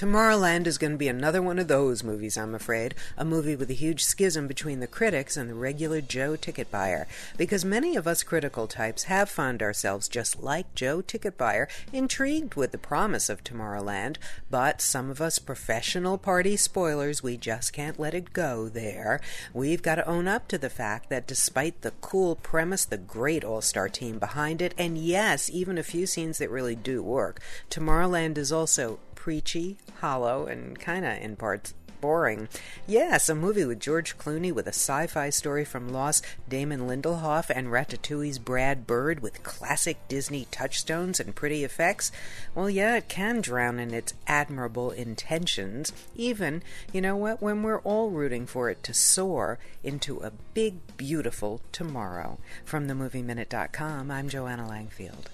Tomorrowland is going to be another one of those movies, I'm afraid. A movie with a huge schism between the critics and the regular Joe ticket buyer. Because many of us critical types have found ourselves just like Joe ticket buyer, intrigued with the promise of Tomorrowland, but some of us professional party spoilers, we just can't let it go there. We've got to own up to the fact that despite the cool premise, the great all star team behind it, and yes, even a few scenes that really do work, Tomorrowland is also preachy, hollow, and kind of in parts boring. Yes, a movie with George Clooney with a sci fi story from Lost, Damon Lindelof, and Ratatouille's Brad Bird with classic Disney touchstones and pretty effects. Well, yeah, it can drown in its admirable intentions, even, you know what, when we're all rooting for it to soar into a big, beautiful tomorrow. From themovieminute.com, I'm Joanna Langfield.